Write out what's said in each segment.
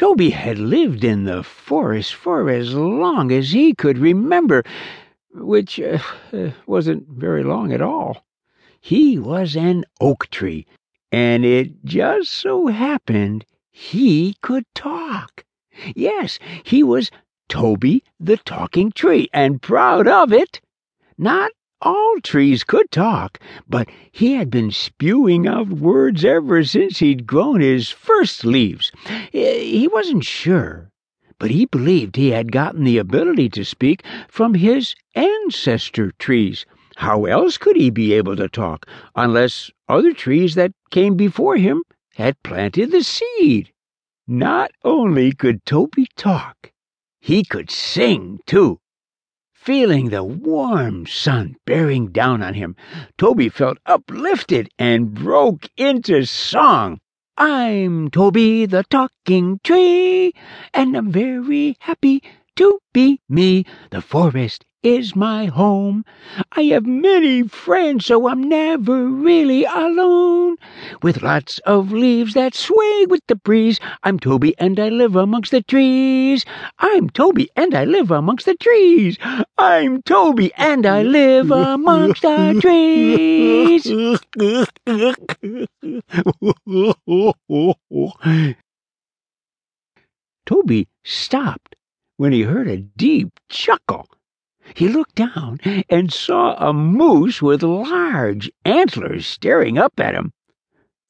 Toby had lived in the forest for as long as he could remember, which uh, wasn't very long at all. He was an oak tree, and it just so happened he could talk. Yes, he was Toby the Talking Tree, and proud of it. Not all trees could talk, but he had been spewing out words ever since he'd grown his first leaves. He wasn't sure, but he believed he had gotten the ability to speak from his ancestor trees. How else could he be able to talk, unless other trees that came before him had planted the seed? Not only could Toby talk, he could sing, too. Feeling the warm sun bearing down on him, Toby felt uplifted and broke into song. I'm Toby the Talking Tree, and I'm very happy to be me. The forest is my home. I have many friends, so I'm never really alone. With lots of leaves that sway with the breeze, I'm Toby and I live amongst the trees. I'm Toby and I live amongst the trees. I'm Toby and I live amongst the trees. Toby stopped when he heard a deep chuckle. He looked down and saw a moose with large antlers staring up at him.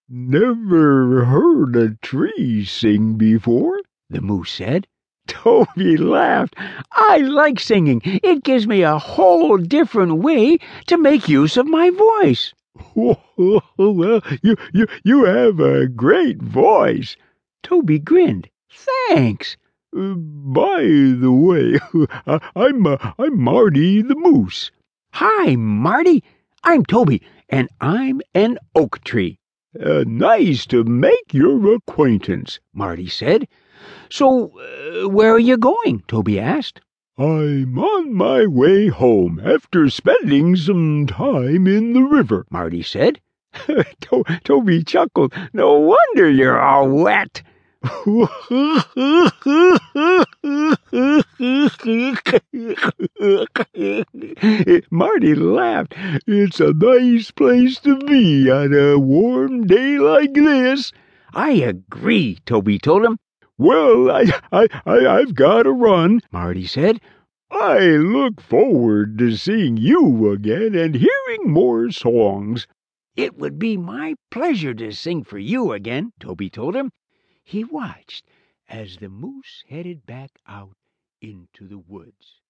Never heard a tree sing before, the moose said. Toby laughed. I like singing. It gives me a whole different way to make use of my voice. well, you, you, you have a great voice. Toby grinned. Thanks. Uh, by the way, I'm uh, I'm Marty the Moose. Hi, Marty. I'm Toby, and I'm an oak tree. Uh, nice to make your acquaintance, Marty said. So, uh, where are you going? Toby asked. I'm on my way home after spending some time in the river, Marty said. to- Toby chuckled. No wonder you're all wet. Marty laughed. It's a nice place to be on a warm day like this. I agree, Toby told him. Well, I, I, I, I've got to run, Marty said. I look forward to seeing you again and hearing more songs. It would be my pleasure to sing for you again, Toby told him. He watched as the moose headed back out into the woods.